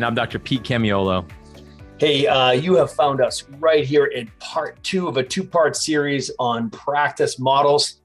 And I'm Dr. Pete Camiolo. Hey, uh, you have found us right here in part two of a two part series on practice models.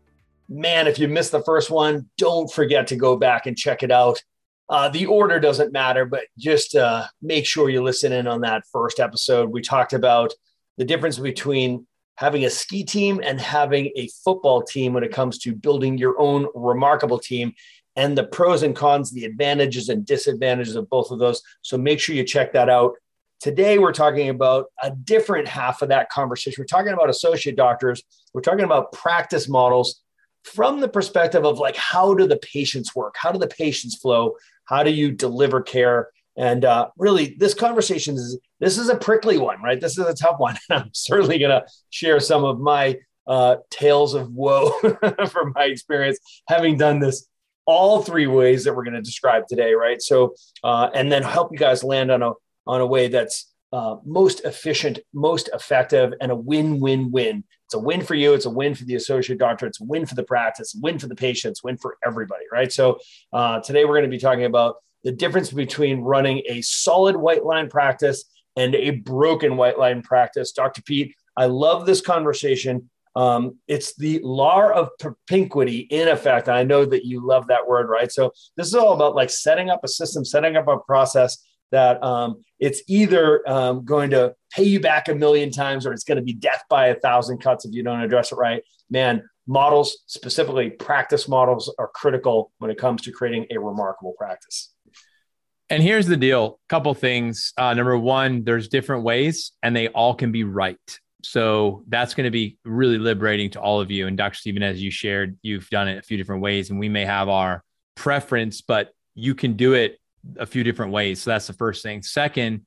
Man, if you missed the first one, don't forget to go back and check it out. Uh, the order doesn't matter, but just uh, make sure you listen in on that first episode. We talked about the difference between having a ski team and having a football team when it comes to building your own remarkable team and the pros and cons, the advantages and disadvantages of both of those. So make sure you check that out. Today, we're talking about a different half of that conversation. We're talking about associate doctors, we're talking about practice models from the perspective of like, how do the patients work? How do the patients flow? How do you deliver care? And uh, really, this conversation is this is a prickly one, right? This is a tough one. I'm certainly going to share some of my uh, tales of woe from my experience having done this all three ways that we're going to describe today, right? So, uh, and then help you guys land on a on a way that's uh, most efficient, most effective, and a win-win-win. It's a win for you. It's a win for the associate doctor. It's a win for the practice. Win for the patients. Win for everybody, right? So, uh, today we're going to be talking about the difference between running a solid white line practice and a broken white line practice. Dr. Pete, I love this conversation. Um, it's the law of propinquity in effect. I know that you love that word, right? So this is all about like setting up a system, setting up a process that um, it's either um, going to pay you back a million times or it's going to be death by a thousand cuts if you don't address it right. Man, models, specifically practice models, are critical when it comes to creating a remarkable practice. And here's the deal a couple things. Uh, number one, there's different ways and they all can be right. So that's going to be really liberating to all of you. And Dr. Stephen, as you shared, you've done it a few different ways and we may have our preference, but you can do it a few different ways. So that's the first thing. Second,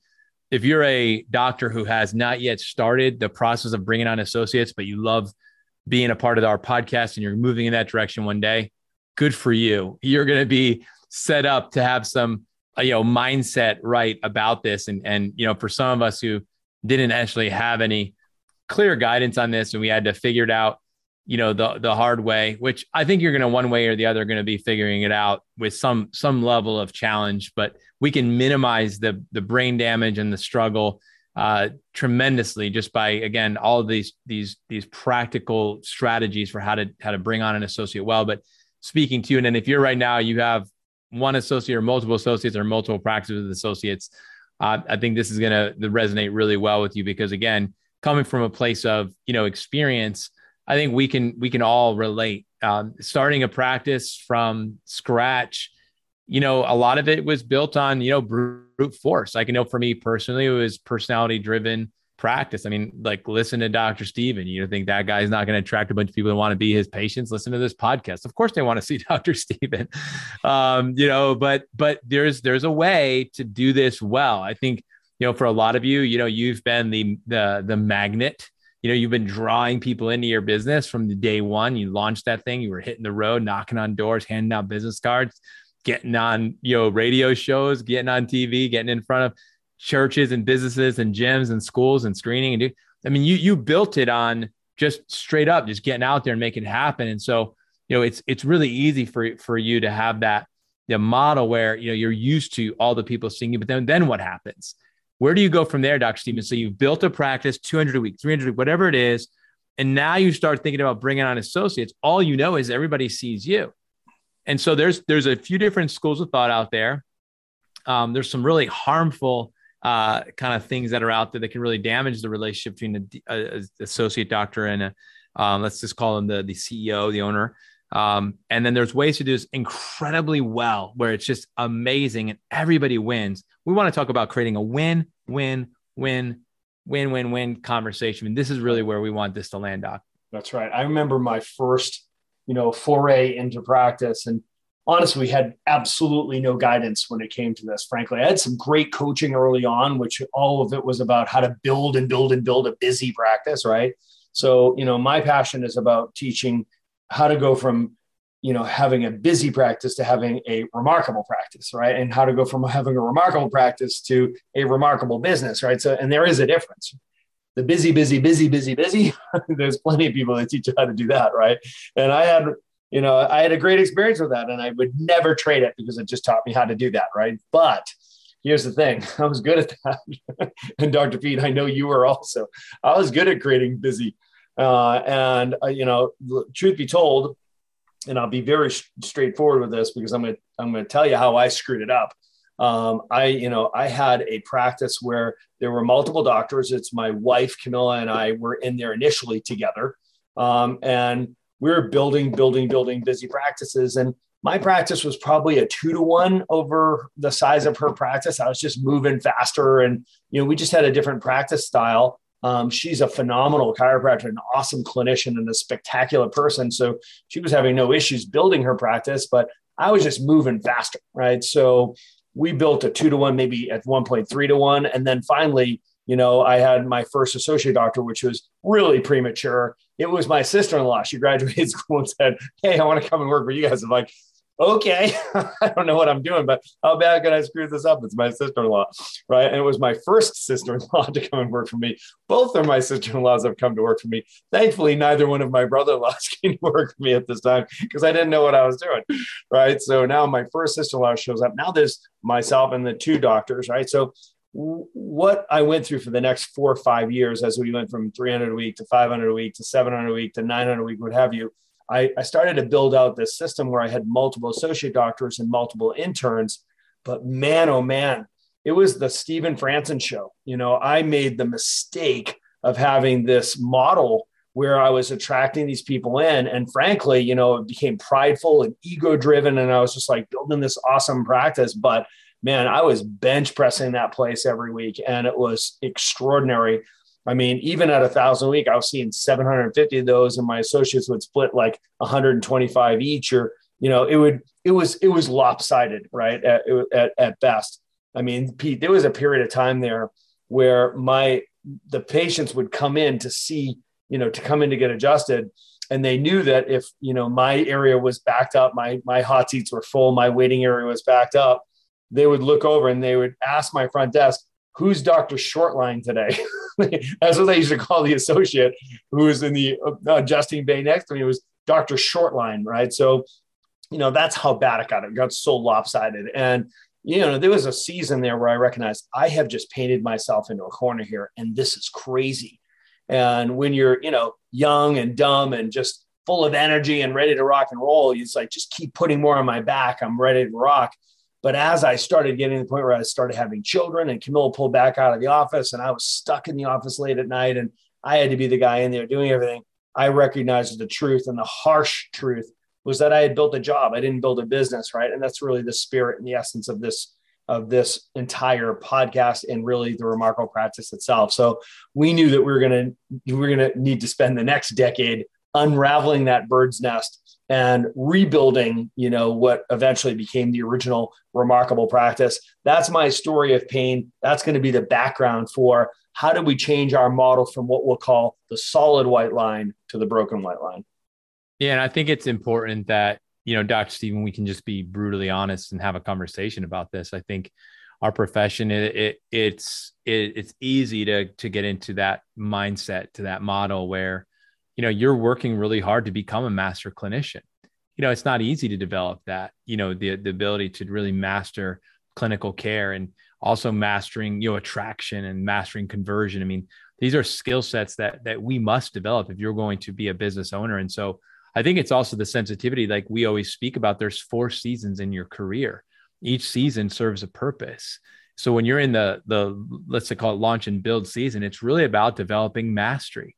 if you're a doctor who has not yet started the process of bringing on associates, but you love being a part of our podcast and you're moving in that direction one day, good for you. You're going to be set up to have some uh, you know mindset right about this and and you know for some of us who didn't actually have any clear guidance on this and we had to figure it out you know the the hard way which i think you're going to one way or the other going to be figuring it out with some some level of challenge but we can minimize the the brain damage and the struggle uh, tremendously just by again all these these these practical strategies for how to how to bring on an associate well. But speaking to you and then if you're right now you have one associate or multiple associates or multiple practices with associates, uh, I think this is going to resonate really well with you because again, coming from a place of you know experience, I think we can we can all relate. Um, starting a practice from scratch, you know, a lot of it was built on you know brute force. I can know for me personally, it was personality driven practice. I mean, like listen to Dr. Stephen. You think that guy's not going to attract a bunch of people that want to be his patients? Listen to this podcast. Of course they want to see Dr. Stephen. Um, you know, but but there's there's a way to do this well. I think, you know, for a lot of you, you know, you've been the the the magnet. You know, you've been drawing people into your business from the day one. You launched that thing, you were hitting the road, knocking on doors, handing out business cards, getting on, you know, radio shows, getting on TV, getting in front of churches and businesses and gyms and schools and screening and do I mean you you built it on just straight up just getting out there and making it happen and so you know it's it's really easy for for you to have that the model where you know you're used to all the people seeing you but then then what happens where do you go from there Dr. Stephens? so you've built a practice 200 a week 300 a week whatever it is and now you start thinking about bringing on associates all you know is everybody sees you and so there's there's a few different schools of thought out there um, there's some really harmful uh, kind of things that are out there that can really damage the relationship between the associate doctor and a, um, let's just call him the the CEO, the owner. Um, and then there's ways to do this incredibly well, where it's just amazing and everybody wins. We want to talk about creating a win, win, win, win, win, win conversation. And this is really where we want this to land, Doc. That's right. I remember my first, you know, foray into practice, and honestly, we had absolutely no guidance when it came to this. Frankly, I had some great coaching early on, which all of it was about how to build and build and build a busy practice, right? So, you know, my passion is about teaching how to go from, you know, having a busy practice to having a remarkable practice, right? And how to go from having a remarkable practice to a remarkable business, right? So, and there is a difference. The busy, busy, busy, busy, busy. There's plenty of people that teach you how to do that, right? And I had you know, I had a great experience with that and I would never trade it because it just taught me how to do that. Right. But here's the thing I was good at that. and Dr. Pete, I know you were also. I was good at creating busy. Uh, and, uh, you know, truth be told, and I'll be very straightforward with this because I'm going to I'm going to tell you how I screwed it up. Um, I, you know, I had a practice where there were multiple doctors. It's my wife, Camilla, and I were in there initially together. Um, and we were building, building, building busy practices. And my practice was probably a two to one over the size of her practice. I was just moving faster. And, you know, we just had a different practice style. Um, she's a phenomenal chiropractor, an awesome clinician, and a spectacular person. So she was having no issues building her practice, but I was just moving faster. Right. So we built a two to one, maybe at 1.3 to one. And then finally, you know, I had my first associate doctor, which was really premature. It was my sister in law. She graduated school and said, Hey, I want to come and work for you guys. I'm like, okay, I don't know what I'm doing, but how bad can I screw this up? It's my sister in law, right? And it was my first sister in law to come and work for me. Both of my sister in laws have come to work for me. Thankfully, neither one of my brother in laws came to work for me at this time because I didn't know what I was doing, right? So now my first sister in law shows up. Now there's myself and the two doctors, right? So what I went through for the next four or five years as we went from 300 a week to 500 a week to 700 a week to 900 a week, what have you, I, I started to build out this system where I had multiple associate doctors and multiple interns. But man, oh man, it was the Stephen Franson show. You know, I made the mistake of having this model where I was attracting these people in. And frankly, you know, it became prideful and ego driven. And I was just like building this awesome practice. But man, I was bench pressing that place every week and it was extraordinary. I mean, even at a thousand a week, I was seeing 750 of those, and my associates would split like 125 each, or you know, it would it was it was lopsided, right? At, at, at best. I mean, Pete, there was a period of time there where my the patients would come in to see, you know, to come in to get adjusted, and they knew that if you know my area was backed up, my my hot seats were full, my waiting area was backed up, they would look over and they would ask my front desk, who's Dr. Shortline today? That's what they used to call the associate who was in the uh, adjusting bay next to me. It was Dr. Shortline, right? So, you know, that's how bad it got. It got so lopsided. And, you know, there was a season there where I recognized I have just painted myself into a corner here and this is crazy. And when you're, you know, young and dumb and just full of energy and ready to rock and roll, it's like, just keep putting more on my back. I'm ready to rock. But as I started getting to the point where I started having children and Camilla pulled back out of the office and I was stuck in the office late at night and I had to be the guy in there doing everything, I recognized the truth and the harsh truth was that I had built a job. I didn't build a business, right? And that's really the spirit and the essence of this of this entire podcast and really the remarkable practice itself. So we knew that we were we were to need to spend the next decade unraveling that bird's nest and rebuilding, you know, what eventually became the original remarkable practice. That's my story of pain. That's going to be the background for how do we change our model from what we'll call the solid white line to the broken white line. Yeah, and I think it's important that you know, Dr. Stephen, we can just be brutally honest and have a conversation about this. I think our profession, it, it it's it, it's easy to to get into that mindset, to that model where you know you're working really hard to become a master clinician. You know it's not easy to develop that you know the, the ability to really master clinical care and also mastering you know attraction and mastering conversion. I mean these are skill sets that that we must develop if you're going to be a business owner. And so i think it's also the sensitivity like we always speak about there's four seasons in your career. Each season serves a purpose. So when you're in the the let's call it launch and build season it's really about developing mastery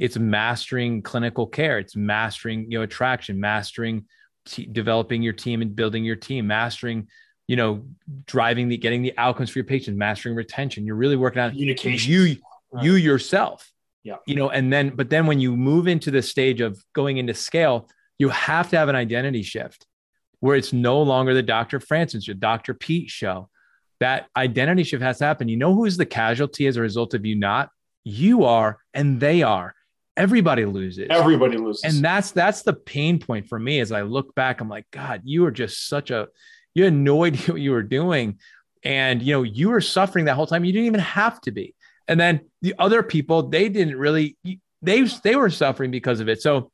it's mastering clinical care it's mastering you know attraction mastering t- developing your team and building your team mastering you know driving the getting the outcomes for your patients mastering retention you're really working on communication you right. you yourself yeah you know and then but then when you move into the stage of going into scale you have to have an identity shift where it's no longer the Dr. Franson show, Dr. Pete show. That identity shift has to happen. You know who's the casualty as a result of you not? You are, and they are. Everybody loses. Everybody loses. And that's that's the pain point for me as I look back. I'm like, God, you are just such a you had no idea what you were doing. And you know, you were suffering that whole time. You didn't even have to be. And then the other people, they didn't really they they were suffering because of it. So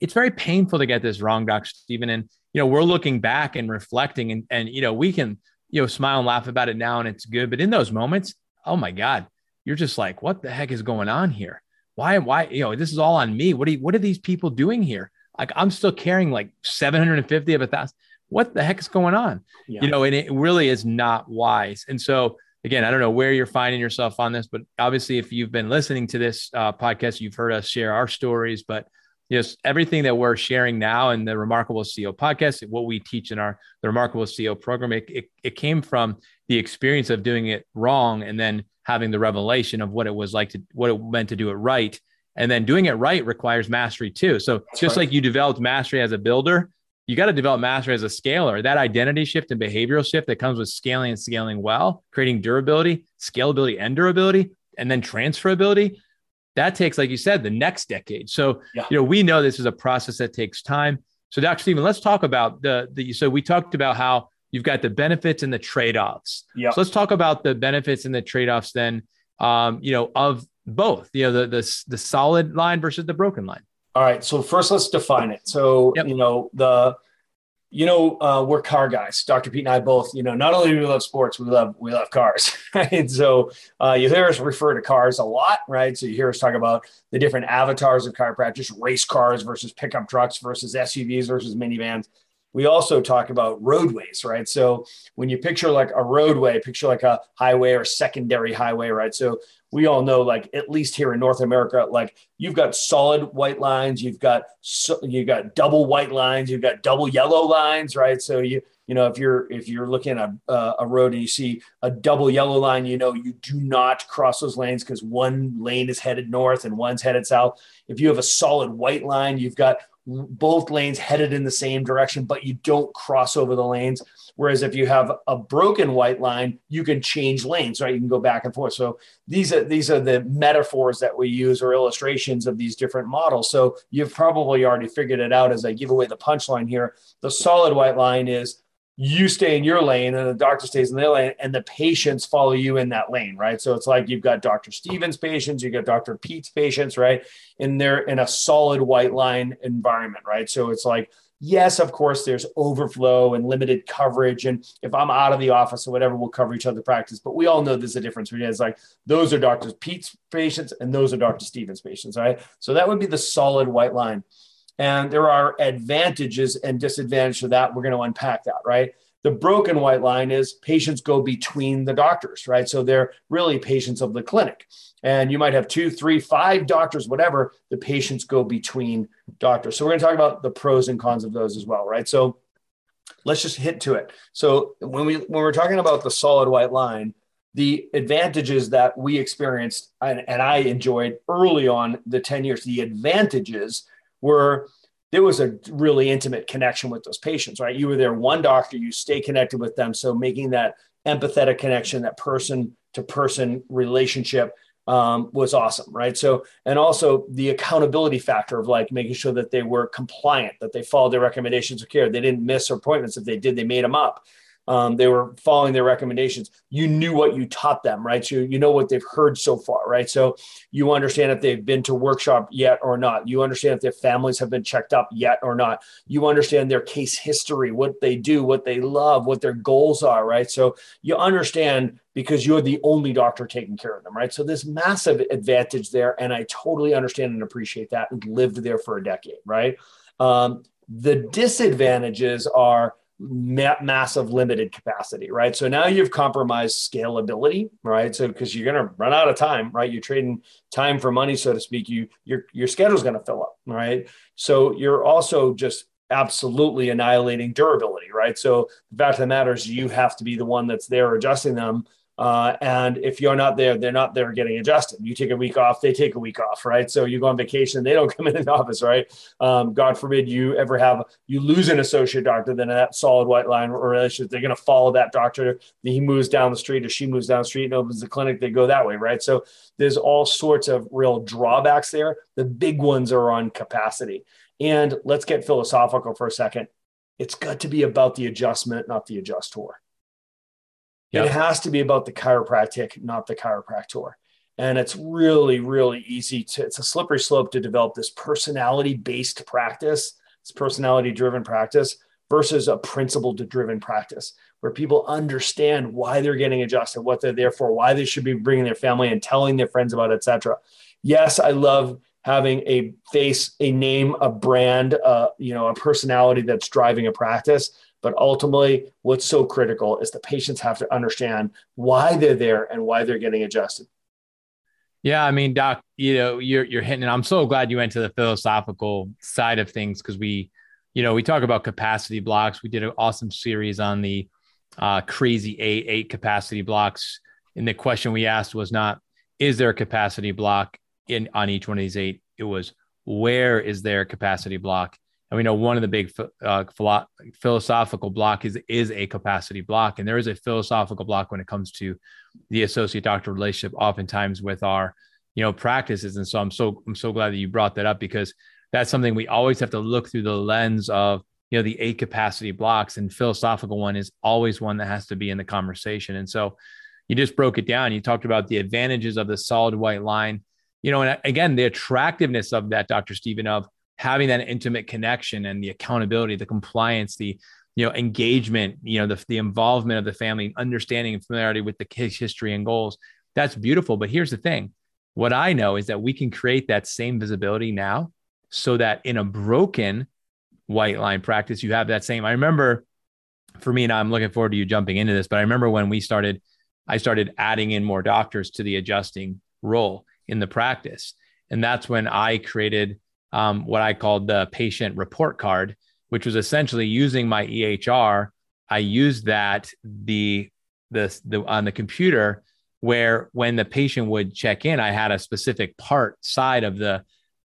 it's very painful to get this wrong, doc Stephen. And you know, we're looking back and reflecting and and you know, we can, you know, smile and laugh about it now and it's good. But in those moments, oh my God, you're just like, what the heck is going on here? Why, why, you know, this is all on me. What are you, what are these people doing here? Like I'm still carrying like 750 of a thousand. What the heck is going on? Yeah. You know, and it really is not wise. And so again, I don't know where you're finding yourself on this, but obviously, if you've been listening to this uh, podcast, you've heard us share our stories. But yes, everything that we're sharing now in the Remarkable CEO podcast, what we teach in our the Remarkable CEO program, it, it, it came from the experience of doing it wrong and then having the revelation of what it was like to what it meant to do it right. And then doing it right requires mastery too. So That's just right. like you developed mastery as a builder, you got to develop mastery as a scaler. That identity shift and behavioral shift that comes with scaling and scaling well, creating durability, scalability, and durability, and then transferability. That takes, like you said, the next decade. So, yeah. you know, we know this is a process that takes time. So, Dr. Stephen, let's talk about the, the so we talked about how you've got the benefits and the trade-offs. Yeah. So let's talk about the benefits and the trade-offs then, um, you know, of both, you know, the, the, the solid line versus the broken line. All right. So first, let's define it. So yep. you know the, you know, uh, we're car guys. Dr. Pete and I both. You know, not only do we love sports, we love we love cars. Right. So uh, you hear us refer to cars a lot, right? So you hear us talk about the different avatars of chiropractic, race cars versus pickup trucks versus SUVs versus minivans. We also talk about roadways, right? So when you picture like a roadway, picture like a highway or secondary highway, right? So we all know like at least here in north america like you've got solid white lines you've got you've got double white lines you've got double yellow lines right so you you know if you're if you're looking at a, a road and you see a double yellow line you know you do not cross those lanes because one lane is headed north and one's headed south if you have a solid white line you've got both lanes headed in the same direction but you don't cross over the lanes Whereas if you have a broken white line, you can change lanes, right? You can go back and forth. So these are these are the metaphors that we use or illustrations of these different models. So you've probably already figured it out as I give away the punchline here. The solid white line is you stay in your lane and the doctor stays in their lane and the patients follow you in that lane, right? So it's like you've got Dr. Stephens patients, you've got Dr. Pete's patients, right? And they're in a solid white line environment, right? So it's like Yes, of course, there's overflow and limited coverage. And if I'm out of the office or whatever, we'll cover each other practice. But we all know there's a difference between it's like those are Dr. Pete's patients and those are Dr. Stephens patients, right? So that would be the solid white line. And there are advantages and disadvantages to that. We're going to unpack that, right? The broken white line is patients go between the doctors, right? So they're really patients of the clinic and you might have two, three, five doctors, whatever. The patients go between doctors. So we're going to talk about the pros and cons of those as well, right? So let's just hit to it. So when we when we're talking about the solid white line, the advantages that we experienced and, and I enjoyed early on the 10 years, the advantages were there was a really intimate connection with those patients, right? You were there one doctor, you stay connected with them. So making that empathetic connection, that person to person relationship um, was awesome, right? So, and also the accountability factor of like making sure that they were compliant, that they followed their recommendations of care, they didn't miss appointments. If they did, they made them up um, they were following their recommendations. You knew what you taught them right? So you know what they've heard so far right? So you understand if they've been to workshop yet or not. You understand if their families have been checked up yet or not. You understand their case history what they do what they love what their goals are right? So you understand because you're the only doctor taking care of them right? So this massive advantage there and i totally understand and appreciate that and lived there for a decade right? Um, the disadvantages are ma- massive limited capacity, right? So now you've compromised scalability, right? So because you're going to run out of time, right? You're trading time for money, so to speak. You your your schedule's going to fill up, right? So you're also just absolutely annihilating durability, right? So the fact of the matter is you have to be the one that's there adjusting them Uh, and if you're not there, they're not there getting adjusted. You take a week off, they take a week off, right? So you go on vacation, they don't come in the office, right? Um, God forbid you ever have you lose an associate doctor, then that solid white line relationship, they're going to follow that doctor. He moves down the street or she moves down the street and opens the clinic. They go that way, right? So there's all sorts of real drawbacks there. The big ones are on capacity. And let's get philosophical for a second. It's got to be about the adjustment, not the adjustor. Yep. It has to be about the chiropractic, not the chiropractor. And it's really, really easy to, it's a slippery slope to develop this personality based practice, this personality driven practice versus a principle driven practice where people understand why they're getting adjusted, what they're there for, why they should be bringing their family and telling their friends about, etc. Yes, I love having a face, a name, a brand, uh, you know, a personality that's driving a practice. But ultimately, what's so critical is the patients have to understand why they're there and why they're getting adjusted. Yeah, I mean, Doc, you know, you're you're hitting. I'm so glad you went to the philosophical side of things because we, you know, we talk about capacity blocks. We did an awesome series on the uh, crazy eight eight capacity blocks, and the question we asked was not is there a capacity block in on each one of these eight. It was where is there a capacity block and we know one of the big uh, philo- philosophical block is is a capacity block, and there is a philosophical block when it comes to the associate doctor relationship, oftentimes with our you know practices. And so I'm so I'm so glad that you brought that up because that's something we always have to look through the lens of you know the eight capacity blocks, and philosophical one is always one that has to be in the conversation. And so you just broke it down. You talked about the advantages of the solid white line. You know, and again, the attractiveness of that, Dr. Stephen, of having that intimate connection and the accountability, the compliance, the you know engagement, you know the the involvement of the family, understanding and familiarity with the case history and goals. That's beautiful. But here's the thing: what I know is that we can create that same visibility now, so that in a broken white line practice, you have that same. I remember for me, and I'm looking forward to you jumping into this, but I remember when we started, I started adding in more doctors to the adjusting role in the practice. And that's when I created um, what I called the patient report card, which was essentially using my EHR. I used that the the, the on the computer where when the patient would check in, I had a specific part side of the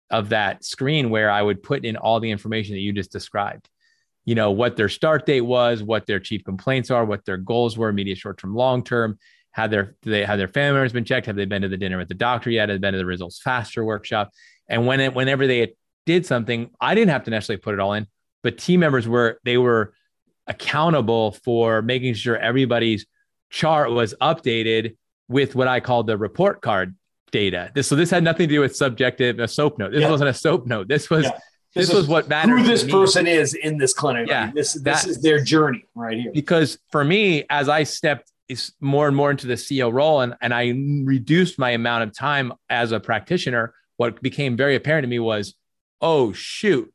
of that screen where I would put in all the information that you just described. You know, what their start date was, what their chief complaints are, what their goals were, immediate, short term, long term. Had their they had their family members been checked? Have they been to the dinner with the doctor yet? Have they been to the results faster workshop? And when it, whenever they did something, I didn't have to necessarily put it all in, but team members were they were accountable for making sure everybody's chart was updated with what I call the report card data. This so this had nothing to do with subjective a SOAP note. This yeah. wasn't a SOAP note. This was yeah. this, this was what mattered. Who this person is in this clinic. Yeah, this this that, is their journey right here. Because for me, as I stepped more and more into the CEO role and, and I reduced my amount of time as a practitioner, what became very apparent to me was oh shoot.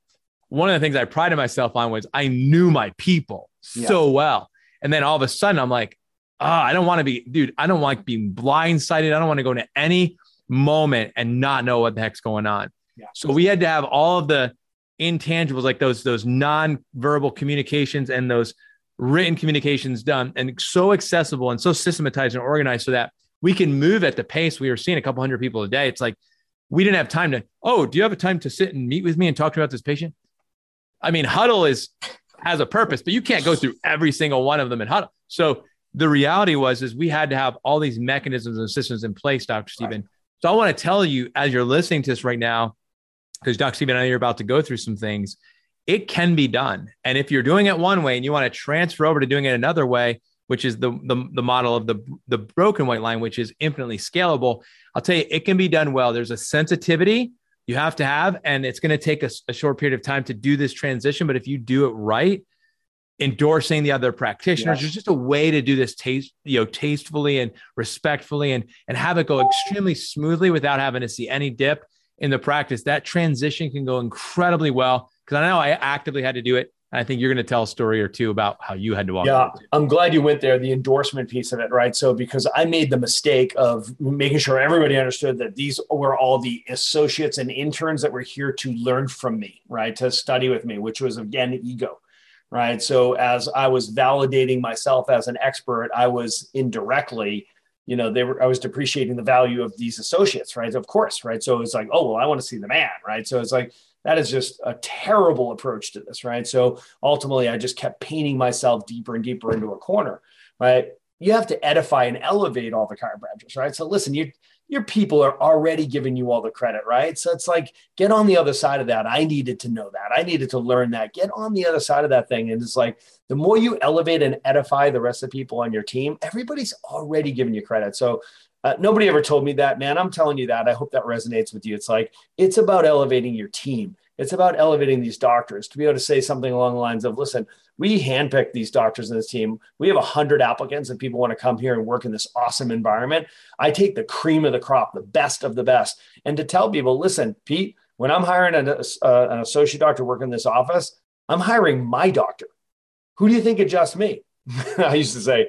One of the things i prided myself on was i knew my people yeah. so well. And then all of a sudden i'm like oh i don't want to be dude i don't like being blindsided. I don't want to go into any moment and not know what the heck's going on. Yeah. so we had to have all of the intangibles like those those non-verbal communications and those written communications done and so accessible and so systematized and organized so that we can move at the pace we were seeing a couple hundred people a day. It's like we didn't have time to, oh, do you have a time to sit and meet with me and talk about this patient? I mean, huddle is has a purpose, but you can't go through every single one of them in huddle. So the reality was is we had to have all these mechanisms and systems in place, Dr. Stephen. Right. So I want to tell you as you're listening to this right now, because Dr. Stephen, I know you're about to go through some things, it can be done. And if you're doing it one way and you want to transfer over to doing it another way, which is the, the, the model of the, the broken white line, which is infinitely scalable, I'll tell you, it can be done well. There's a sensitivity you have to have, and it's going to take a, a short period of time to do this transition. But if you do it right, endorsing the other practitioners. Yes. There's just a way to do this taste, you know, tastefully and respectfully and and have it go extremely smoothly without having to see any dip in the practice. That transition can go incredibly well because I know I actively had to do it I think you're going to tell a story or two about how you had to walk. Yeah, I'm glad you went there. The endorsement piece of it, right? So because I made the mistake of making sure everybody understood that these were all the associates and interns that were here to learn from me, right? To study with me, which was again ego, right? So as I was validating myself as an expert, I was indirectly you know, they were I was depreciating the value of these associates, right? Of course, right? So it's like, oh well, I want to see the man, right? So it's like that is just a terrible approach to this, right? So ultimately, I just kept painting myself deeper and deeper into a corner, right? You have to edify and elevate all the chiropractors, right? So listen, you your people are already giving you all the credit, right? So it's like, get on the other side of that. I needed to know that. I needed to learn that. Get on the other side of that thing. And it's like, the more you elevate and edify the rest of the people on your team, everybody's already giving you credit. So uh, nobody ever told me that, man. I'm telling you that. I hope that resonates with you. It's like, it's about elevating your team. It's about elevating these doctors to be able to say something along the lines of, listen, we handpicked these doctors in this team. We have 100 applicants and people want to come here and work in this awesome environment. I take the cream of the crop, the best of the best. And to tell people, listen, Pete, when I'm hiring an, uh, an associate doctor working in this office, I'm hiring my doctor. Who do you think adjusts me? I used to say,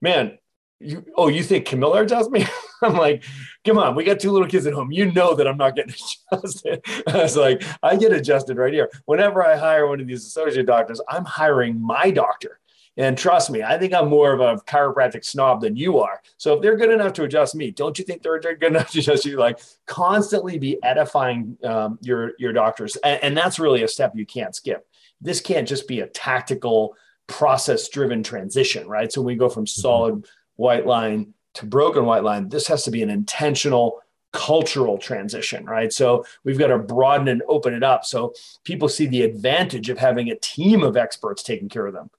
man, you, oh, you think Camilla adjusts me? I'm like, come on, we got two little kids at home. You know that I'm not getting adjusted. I was like, I get adjusted right here. Whenever I hire one of these associate doctors, I'm hiring my doctor. And trust me, I think I'm more of a chiropractic snob than you are. So if they're good enough to adjust me, don't you think they're good enough to adjust you? Like constantly be edifying um, your your doctors, and, and that's really a step you can't skip. This can't just be a tactical process driven transition, right? So we go from mm-hmm. solid white line to broken white line, this has to be an intentional cultural transition, right? So we've got to broaden and open it up so people see the advantage of having a team of experts taking care of them.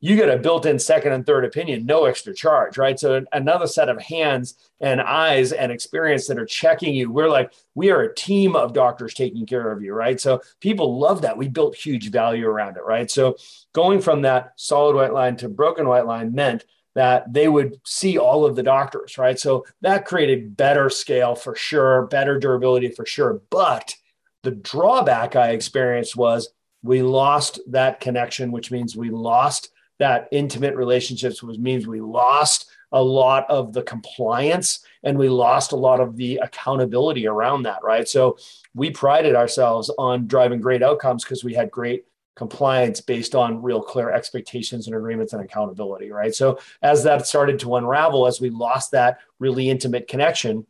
You get a built in second and third opinion, no extra charge, right? So another set of hands and eyes and experience that are checking you. We're like, we are a team of doctors taking care of you, right? So people love that. We built huge value around it, right? So going from that solid white line to broken white line meant that they would see all of the doctors, right? So that created better scale for sure, better durability for sure. But the drawback I experienced was we lost that connection, which means we lost that intimate relationships, which means we lost a lot of the compliance and we lost a lot of the accountability around that, right? So we prided ourselves on driving great outcomes because we had great compliance based on real clear expectations and agreements and accountability, right? So as that started to unravel, as we lost that really intimate connection,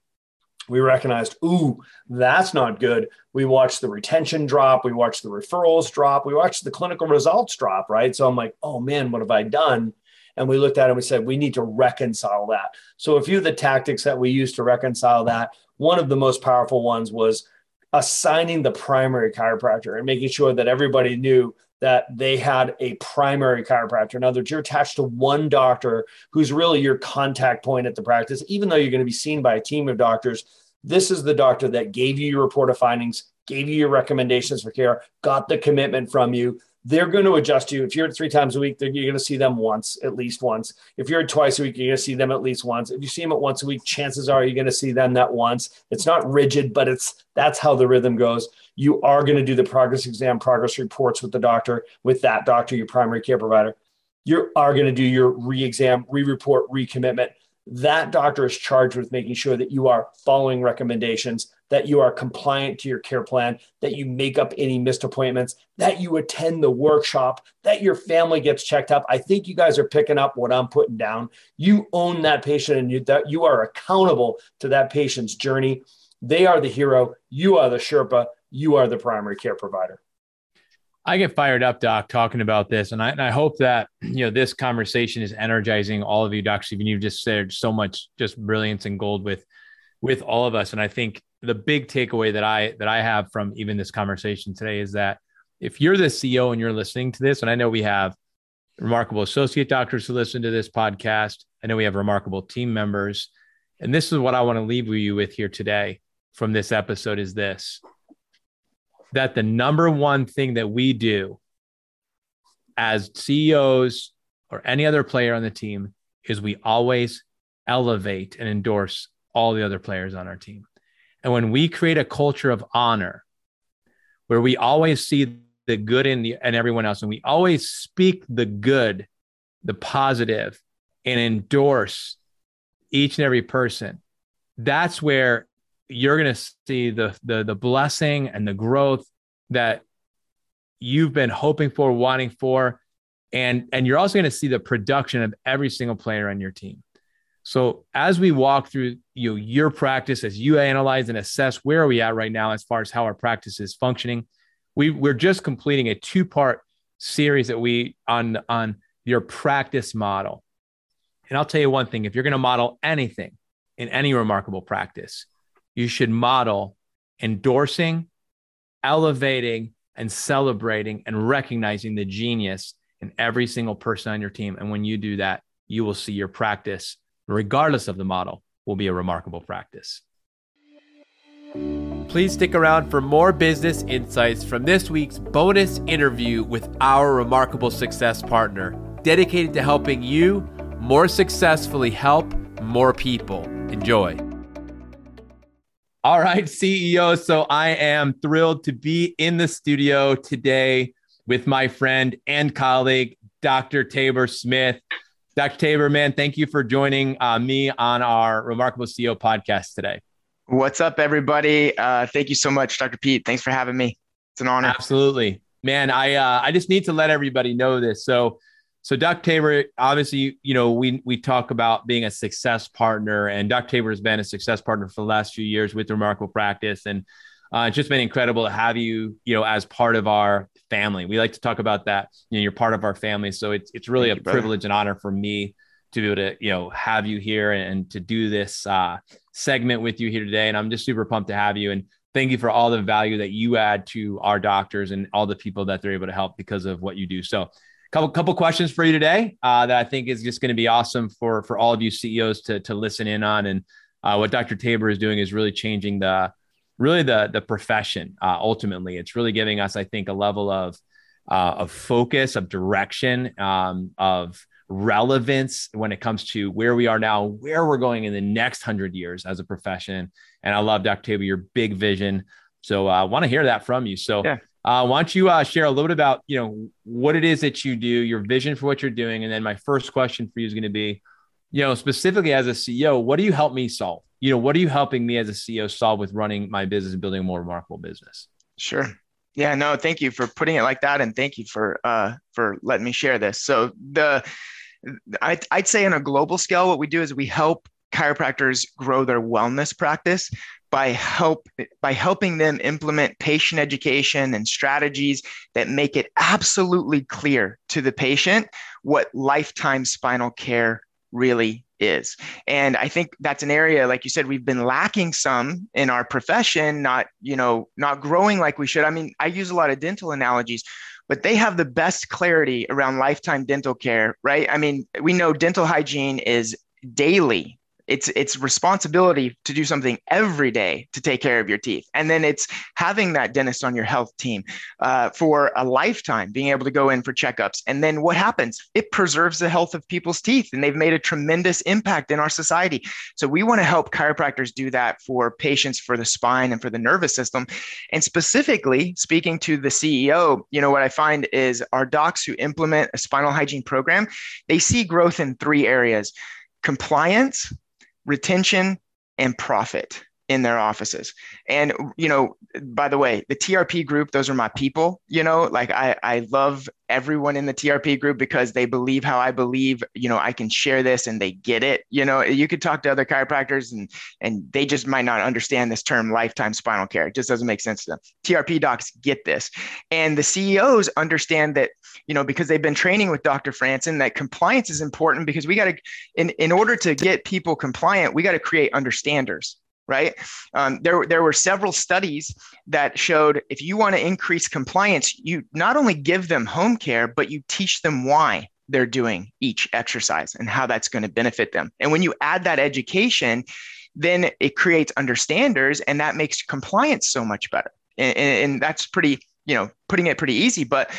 we recognized, ooh, that's not good. We watched the retention drop, we watched the referrals drop, we watched the clinical results drop, right? So I'm like, oh man, what have I done? And we looked at it and we said, we need to reconcile that. So a few of the tactics that we used to reconcile that, one of the most powerful ones was assigning the primary chiropractor and making sure that everybody knew that they had a primary chiropractor. In other words, you're attached to one doctor who's really your contact point at the practice, even though you're going to be seen by a team of doctors. This is the doctor that gave you your report of findings, gave you your recommendations for care, got the commitment from you, they're going to adjust you. If you're three times a week, you're going to see them once, at least once. If you're twice a week, you're going to see them at least once. If you see them at once a week, chances are you're going to see them that once. It's not rigid, but it's that's how the rhythm goes. You are going to do the progress exam, progress reports with the doctor, with that doctor, your primary care provider. You are going to do your re-exam, re-report, recommitment. That doctor is charged with making sure that you are following recommendations that you are compliant to your care plan, that you make up any missed appointments, that you attend the workshop, that your family gets checked up. I think you guys are picking up what I'm putting down. You own that patient and you, that you are accountable to that patient's journey. They are the hero. You are the Sherpa. You are the primary care provider. I get fired up, Doc, talking about this, and I, and I hope that you know this conversation is energizing all of you, Doc. Even you've just shared so much just brilliance and gold with with all of us, and I think the big takeaway that I that I have from even this conversation today is that if you're the CEO and you're listening to this, and I know we have remarkable associate doctors who listen to this podcast, I know we have remarkable team members, and this is what I want to leave you with here today from this episode is this that the number one thing that we do as CEOs or any other player on the team is we always elevate and endorse all the other players on our team. And when we create a culture of honor, where we always see the good in the and everyone else, and we always speak the good, the positive, and endorse each and every person, that's where you're going to see the, the the blessing and the growth that you've been hoping for, wanting for, and and you're also going to see the production of every single player on your team. So as we walk through you know, your practice, as you analyze and assess where are we at right now as far as how our practice is functioning, we, we're just completing a two-part series that we on on your practice model. And I'll tell you one thing: if you're going to model anything in any remarkable practice, you should model endorsing, elevating, and celebrating and recognizing the genius in every single person on your team. And when you do that, you will see your practice regardless of the model, will be a remarkable practice. Please stick around for more business insights from this week's bonus interview with our remarkable success partner, dedicated to helping you more successfully help more people. Enjoy. All right, CEO. So I am thrilled to be in the studio today with my friend and colleague, Dr. Tabor Smith. Dr. Tabor, man, thank you for joining uh, me on our Remarkable CEO podcast today. What's up, everybody? Uh, thank you so much, Dr. Pete. Thanks for having me. It's an honor. Absolutely, man. I uh, I just need to let everybody know this. So, so Dr. Tabor, obviously, you know, we we talk about being a success partner, and Dr. Tabor has been a success partner for the last few years with Remarkable Practice, and uh, it's just been incredible to have you, you know, as part of our family. We like to talk about that. You know, you're part of our family, so it's it's really Thank a you, privilege and honor for me to be able to you know have you here and to do this uh, segment with you here today. And I'm just super pumped to have you. And thank you for all the value that you add to our doctors and all the people that they're able to help because of what you do. So couple couple questions for you today uh, that I think is just going to be awesome for for all of you CEOs to to listen in on. And uh, what Dr. Tabor is doing is really changing the really the the profession. Uh, ultimately, it's really giving us, I think, a level of uh, of focus, of direction, um, of relevance when it comes to where we are now, where we're going in the next hundred years as a profession. And I love Dr. Tabor, your big vision. So uh, I want to hear that from you. So yeah. uh, why don't you uh, share a little bit about you know what it is that you do, your vision for what you're doing, and then my first question for you is going to be, you know, specifically as a CEO, what do you help me solve? You know, what are you helping me as a CEO solve with running my business and building a more remarkable business? Sure. Yeah, no, thank you for putting it like that, and thank you for uh, for letting me share this. So the I'd, I'd say on a global scale, what we do is we help chiropractors grow their wellness practice by help by helping them implement patient education and strategies that make it absolutely clear to the patient what lifetime spinal care really is. And I think that's an area, like you said, we've been lacking some in our profession, not, you know, not growing like we should. I mean, I use a lot of dental analogies, but they have the best clarity around lifetime dental care, right? I mean, we know dental hygiene is daily it's it's responsibility to do something every day to take care of your teeth. And then it's having that dentist on your health team uh, for a lifetime being able to go in for checkups. And then what happens? It preserves the health of people's teeth and they've made a tremendous impact in our society. So we want to help chiropractors do that for patients for the spine and for the nervous system. And specifically speaking to the ceo you know what i find is our docs who implement a spinal hygiene program they see growth in three areas compliance retention, and profit in their offices. And you know, by the way, the TRP group, those are my people, you know, like I I love everyone in the TRP group because they believe how I believe, you know, I can share this and they get it. You know, you could talk to other chiropractors and and they just might not understand this term lifetime spinal care. It just doesn't make sense to them. TRP docs get this. And the CEOs understand that, you know, because they've been training with Dr. Franson that compliance is important because we got to in in order to get people compliant, we got to create understanders right? Um, there, there were several studies that showed if you want to increase compliance, you not only give them home care, but you teach them why they're doing each exercise and how that's going to benefit them. And when you add that education, then it creates understanders and that makes compliance so much better. And, and that's pretty, you know, putting it pretty easy, but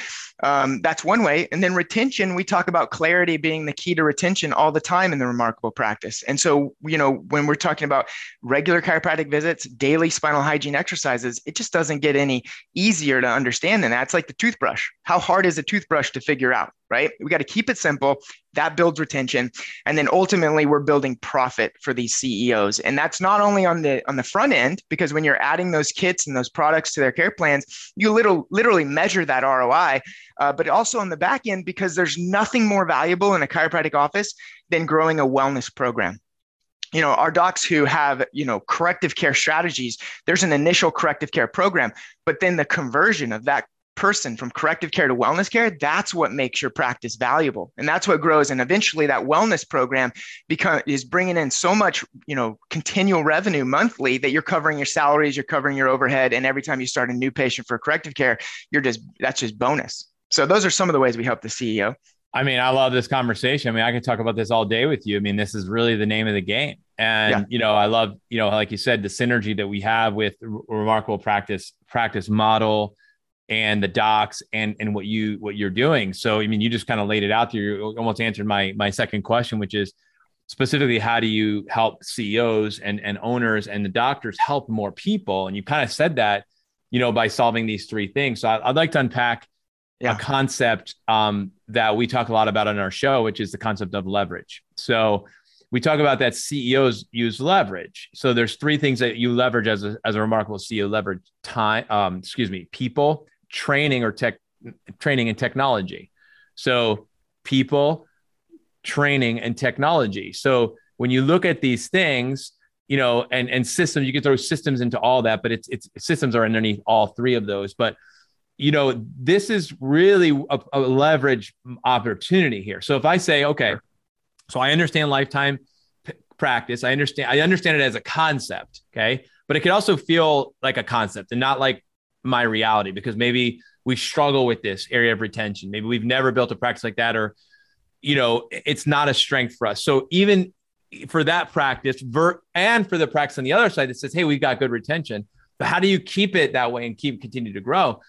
um, that's one way. And then retention, we talk about clarity being the key to retention all the time in the remarkable practice. And so, you know, when we're talking about regular chiropractic visits, daily spinal hygiene exercises, it just doesn't get any easier to understand than that. It's like the toothbrush. How hard is a toothbrush to figure out, right? We got to keep it simple. That builds retention. And then ultimately we're building profit for these CEOs. And that's not only on the on the front end, because when you're adding those kits and those products to their care plans, you little literally measure that ROI uh, but also on the back end because there's nothing more valuable in a chiropractic office than growing a wellness program. you know our docs who have you know corrective care strategies there's an initial corrective care program but then the conversion of that person from corrective care to wellness care that's what makes your practice valuable and that's what grows and eventually that wellness program become is bringing in so much you know continual revenue monthly that you're covering your salaries you're covering your overhead and every time you start a new patient for corrective care you're just that's just bonus so those are some of the ways we help the ceo I mean, I love this conversation. I mean, I could talk about this all day with you. I mean, this is really the name of the game. And yeah. you know, I love, you know, like you said, the synergy that we have with remarkable practice practice model and the docs and and what you what you're doing. So I mean, you just kind of laid it out there. You almost answered my my second question, which is specifically how do you help CEOs and and owners and the doctors help more people? And you kind of said that, you know, by solving these three things. So I'd like to unpack yeah. a concept um, that we talk a lot about on our show, which is the concept of leverage. So we talk about that CEOs use leverage. So there's three things that you leverage as a, as a remarkable CEO leverage time, um, excuse me, people, training or tech training and technology. So people, training and technology. So when you look at these things, you know, and and systems, you can throw systems into all that, but it's it's systems are underneath all three of those. But you know, this is really a, a leverage opportunity here. So if I say, okay, so I understand lifetime p- practice, I understand, I understand it as a concept, okay, but it could also feel like a concept and not like my reality because maybe we struggle with this area of retention. Maybe we've never built a practice like that, or you know, it's not a strength for us. So even for that practice, ver- and for the practice on the other side that says, "Hey, we've got good retention," but how do you keep it that way and keep continue to grow?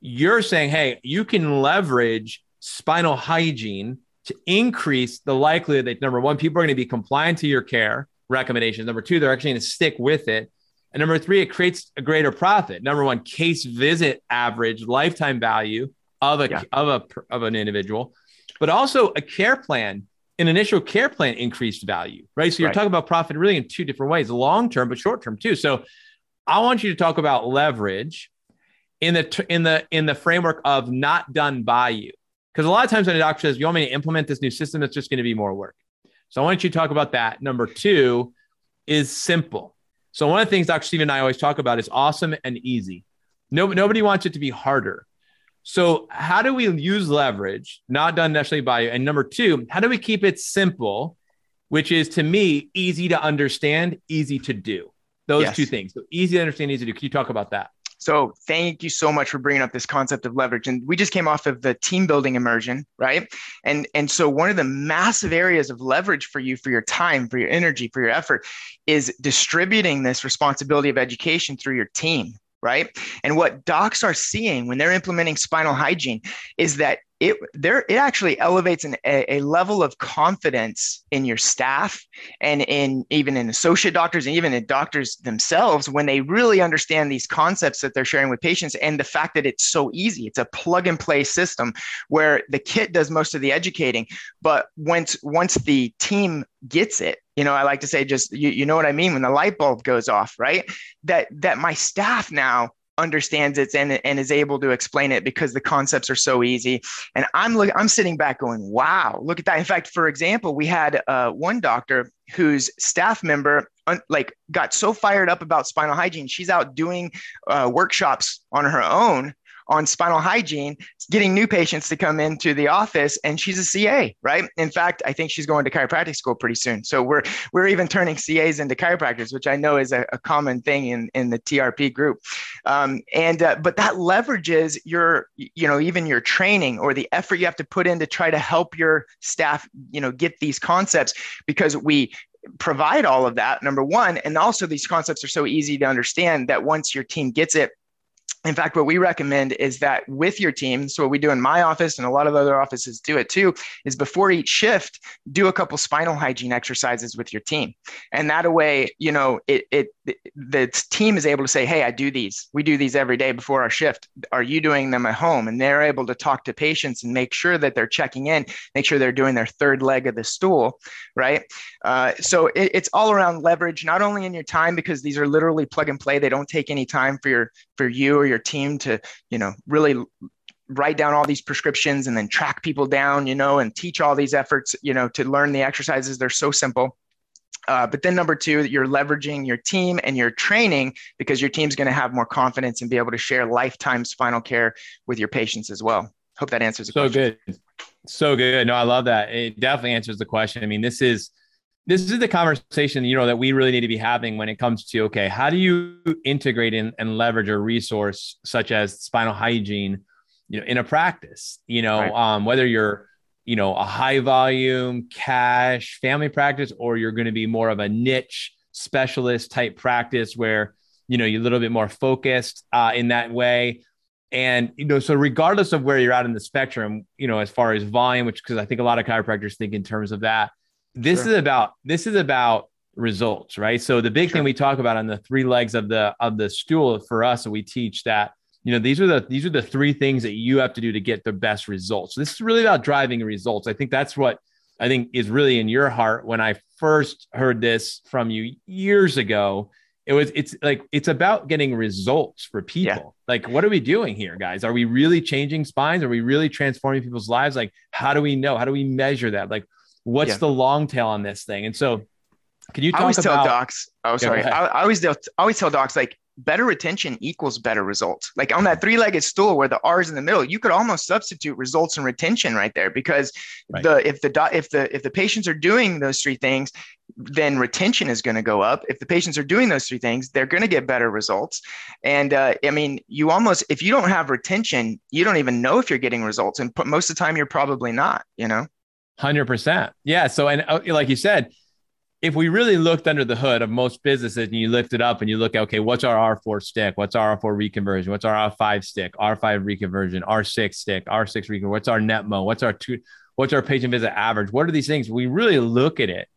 you're saying, hey, you can leverage spinal hygiene to increase the likelihood that number one, people are going to be compliant to your care recommendations. Number two, they're actually going to stick with it. And number three, it creates a greater profit. Number one, case visit average lifetime value of a yeah. of a of an individual, but also a care plan, an initial care plan increased value, right? So you're right. talking about profit really in two different ways, long term but short term too. So I want you to talk about leverage in the in the in the framework of not done by you. Because a lot of times when a doctor says, "You want me to implement this new system?" It's just going to be more work. So I want you to talk about that. Number two is simple. So one of the things Dr. Steve and I always talk about is awesome and easy. No, nobody wants it to be harder. So how do we use leverage, not done necessarily by you? And number two, how do we keep it simple, which is to me easy to understand, easy to do? Those yes. two things. So easy to understand, easy to do. Can you talk about that? So thank you so much for bringing up this concept of leverage. And we just came off of the team building immersion, right? And and so one of the massive areas of leverage for you for your time, for your energy, for your effort is distributing this responsibility of education through your team, right? And what docs are seeing when they're implementing spinal hygiene is that it there it actually elevates an, a, a, level of confidence in your staff and in even in associate doctors and even in doctors themselves when they really understand these concepts that they're sharing with patients and the fact that it's so easy. It's a plug and play system where the kit does most of the educating but once once the team gets it you know i like to say just you, you know what i mean when the light bulb goes off right? That that my staff now understands it and, and is able to explain it because the concepts are so easy. And I'm look, I'm sitting back going, wow, look at that. In fact, for example, we had uh, one doctor whose staff member un- like got so fired up about spinal hygiene, she's out doing uh, workshops on her own on spinal hygiene, getting new patients to come into the office, and she's a CA, right? In fact, I think she's going to chiropractic school pretty soon. So we're we're even turning CAs into chiropractors, which I know is a, a common thing in in the TRP group. Um, and uh, but that leverages your you know even your training or the effort you have to put in to try to help your staff you know get these concepts because we provide all of that number one and also these concepts are so easy to understand that once your team gets it in fact, what we recommend is that with your team, so what we do in my office and a lot of other offices do it too, is before each shift, do a couple spinal hygiene exercises with your team. And that way, you know, it, it the team is able to say, Hey, I do these. We do these every day before our shift. Are you doing them at home? And they're able to talk to patients and make sure that they're checking in, make sure they're doing their third leg of the stool. Right. Uh, so it, it's all around leverage, not only in your time, because these are literally plug and play. They don't take any time for your, for you or your team to, you know, really write down all these prescriptions and then track people down, you know, and teach all these efforts, you know, to learn the exercises. They're so simple Uh, but then number two, you're leveraging your team and your training because your team's going to have more confidence and be able to share lifetime spinal care with your patients as well. Hope that answers the question. so question. good. So good. No, I love that. It definitely answers the question. I mean, this is this is the conversation you know that we really need to be having when it comes to okay how do you integrate in, and leverage a resource such as spinal hygiene you know in a practice you know right. um, whether you're you know a high volume cash family practice or you're going to be more of a niche specialist type practice where you know you're a little bit more focused uh, in that way and you know so regardless of where you're at in the spectrum you know as far as volume which because i think a lot of chiropractors think in terms of that this sure. is about this is about results right so the big sure. thing we talk about on the three legs of the of the stool for us we teach that you know these are the these are the three things that you have to do to get the best results. So this is really about driving results. I think that's what i think is really in your heart. When i first heard this from you years ago it was it's like it's about getting results for people. Yeah. like what are we doing here guys? Are we really changing spines? Are we really transforming people's lives? Like how do we know? How do we measure that? Like what's yeah. the long tail on this thing? And so can you talk I always about tell docs oh sorry. I, I always I always tell docs like better retention equals better results. Like on that three-legged stool where the R is in the middle, you could almost substitute results and retention right there because right. the if the if the if the patients are doing those three things, then retention is going to go up. If the patients are doing those three things, they're going to get better results. And uh, I mean, you almost if you don't have retention, you don't even know if you're getting results, and most of the time you're probably not. You know. Hundred percent. Yeah. So, and uh, like you said, if we really looked under the hood of most businesses and you lift it up and you look at, okay, what's our R4 stick? What's our R4 reconversion? What's our R5 stick? R5 reconversion, R6 stick, R6 reconversion. What's our NETMO? What's our two, what's our patient visit average? What are these things? We really look at it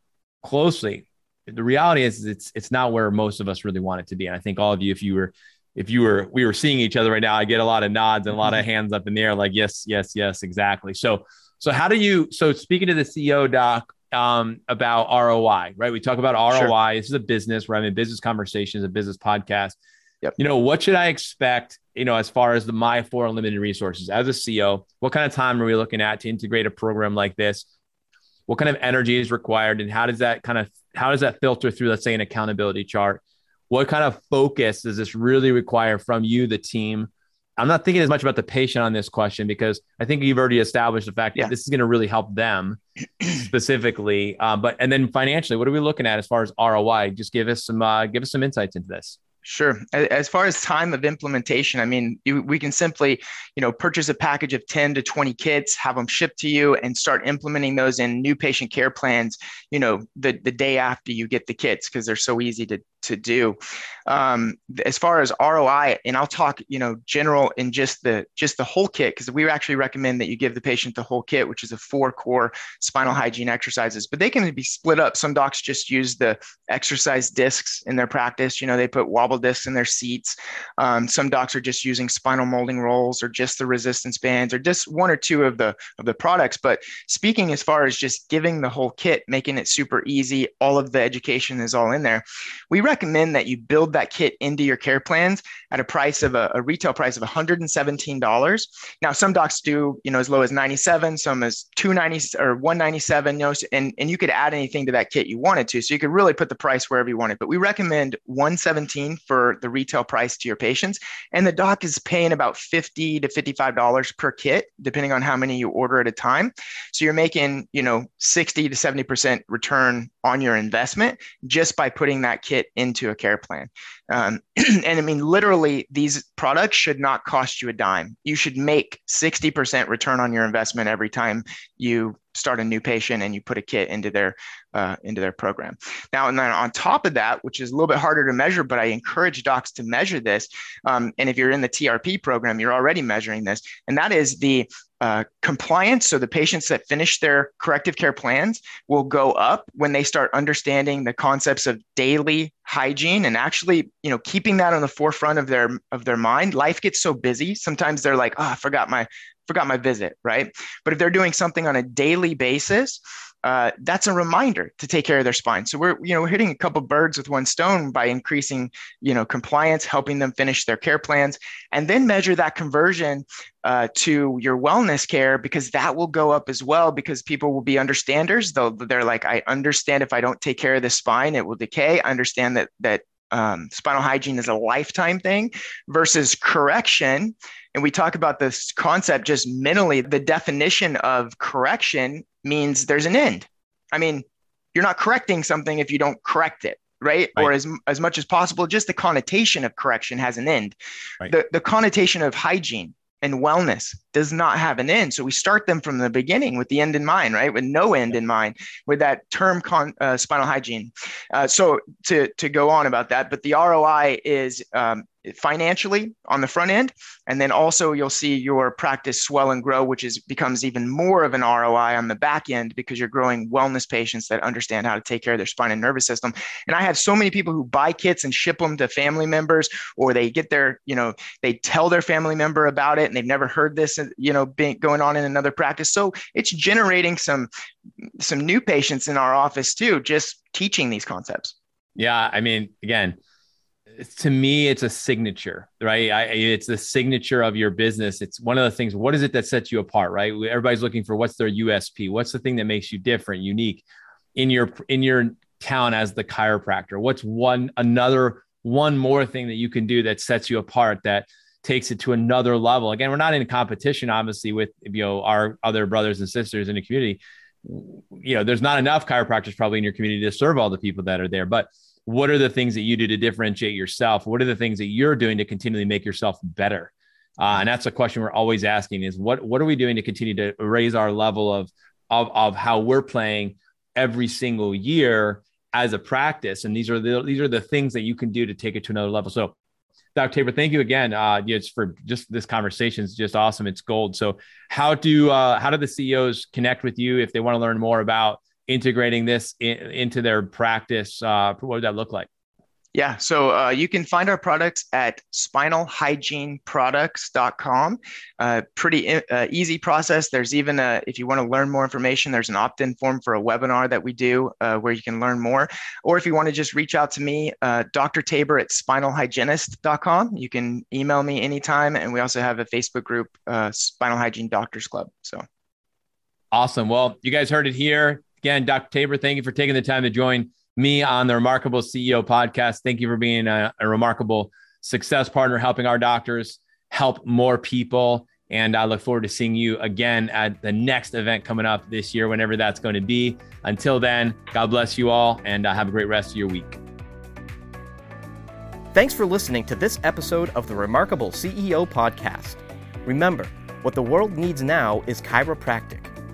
closely. The reality is it's, it's not where most of us really want it to be. And I think all of you, if you were, if you were, we were seeing each other right now, I get a lot of nods and a lot of mm-hmm. hands up in the air, like, yes, yes, yes, exactly. So, so how do you, so speaking to the CEO doc, um, about ROI, right? We talk about ROI. Sure. This is a business, right? I mean, business conversations, a business podcast. Yep. You know, what should I expect, you know, as far as the My Four Unlimited resources as a CEO? What kind of time are we looking at to integrate a program like this? What kind of energy is required? And how does that kind of, how does that filter through, let's say, an accountability chart? What kind of focus does this really require from you, the team? I'm not thinking as much about the patient on this question because I think you've already established the fact yeah. that this is going to really help them specifically. Um, but and then financially, what are we looking at as far as ROI? Just give us some uh, give us some insights into this. Sure. As far as time of implementation, I mean, you, we can simply, you know, purchase a package of 10 to 20 kits, have them shipped to you and start implementing those in new patient care plans, you know, the, the day after you get the kits because they're so easy to, to do. Um, as far as ROI, and I'll talk, you know, general in just the just the whole kit because we actually recommend that you give the patient the whole kit, which is a four core spinal hygiene exercises. But they can be split up. Some docs just use the exercise discs in their practice. You know, they put wobble discs in their seats. Um, some docs are just using spinal molding rolls or just the resistance bands or just one or two of the of the products. But speaking as far as just giving the whole kit, making it super easy, all of the education is all in there. We recommend that you build that kit into your care plans at a price of a, a retail price of $117. Now, some docs do, you know, as low as 97, some as 290 or 197, you know, and, and you could add anything to that kit you wanted to. So you could really put the price wherever you wanted. But we recommend 117 for the retail price to your patients. And the doc is paying about 50 to $55 per kit, depending on how many you order at a time. So you're making, you know, 60 to 70% return on your investment just by putting that kit into a care plan. Um, and I mean, literally, these products should not cost you a dime. You should make 60% return on your investment every time you start a new patient and you put a kit into their uh, into their program. Now, and then on top of that, which is a little bit harder to measure, but I encourage docs to measure this. Um, and if you're in the TRP program, you're already measuring this, and that is the uh, compliance. So the patients that finish their corrective care plans will go up when they start understanding the concepts of daily hygiene and actually, you know, keeping that on the forefront of their of their mind. Life gets so busy. Sometimes they're like, oh, I forgot my forgot my visit, right? But if they're doing something on a daily basis, uh, that's a reminder to take care of their spine. So we're, you know, we're hitting a couple birds with one stone by increasing, you know, compliance, helping them finish their care plans, and then measure that conversion uh, to your wellness care because that will go up as well because people will be understanders. They'll, they're like, I understand if I don't take care of the spine, it will decay. I understand that that um, spinal hygiene is a lifetime thing versus correction. And we talk about this concept just mentally. The definition of correction means there's an end. I mean, you're not correcting something if you don't correct it. Right? right? Or as, as much as possible, just the connotation of correction has an end. Right. The, the connotation of hygiene and wellness does not have an end. So we start them from the beginning with the end in mind, right? With no end in mind, with that term con, uh, spinal hygiene. Uh, so to to go on about that, but the ROI is um, financially on the front end. And then also you'll see your practice swell and grow which is becomes even more of an roi on the back end because you're growing wellness patients that understand how to take care of their spine and nervous system. And i have so many people who buy kits and ship them to family members or they get their you know they tell their family member about it and they've never heard this you know being going on in another practice. So it's generating some some new patients in our office too just teaching these concepts. Yeah i mean again to me it's a signature right? I, it's the signature of your business. It's one of the things what is it that sets you apart right? Everybody's looking for what's their usp what's the thing that makes you different unique in your in your town as the chiropractor? What's one another one more thing that you can do that sets you apart that takes it to another level? Again we're not in competition obviously with you know our other brothers and sisters in the community. You know there's not enough chiropractors probably in your community to serve all the people that are there but what are the things that you do to differentiate yourself what are the things that you're doing to continually make yourself better uh, and that's a question we're always asking is what what are we doing to continue to raise our level of of, of how we're playing every single year as a practice and these are the these are the things that you can do to take it to another level so Dr. Tabor, thank you again. Uh, just for just this conversation is just awesome. It's gold. So, how do uh, how do the CEOs connect with you if they want to learn more about integrating this in, into their practice? Uh, what would that look like? Yeah, so uh, you can find our products at spinalhygieneproducts.com. Uh, pretty uh, easy process. There's even a, if you want to learn more information, there's an opt in form for a webinar that we do uh, where you can learn more. Or if you want to just reach out to me, uh, Dr. Tabor at spinalhygienist.com. You can email me anytime. And we also have a Facebook group, uh, Spinal Hygiene Doctors Club. So awesome. Well, you guys heard it here. Again, Dr. Tabor, thank you for taking the time to join me on the Remarkable CEO podcast. Thank you for being a, a remarkable success partner, helping our doctors help more people. And I look forward to seeing you again at the next event coming up this year, whenever that's going to be. Until then, God bless you all and uh, have a great rest of your week. Thanks for listening to this episode of the Remarkable CEO podcast. Remember, what the world needs now is chiropractic.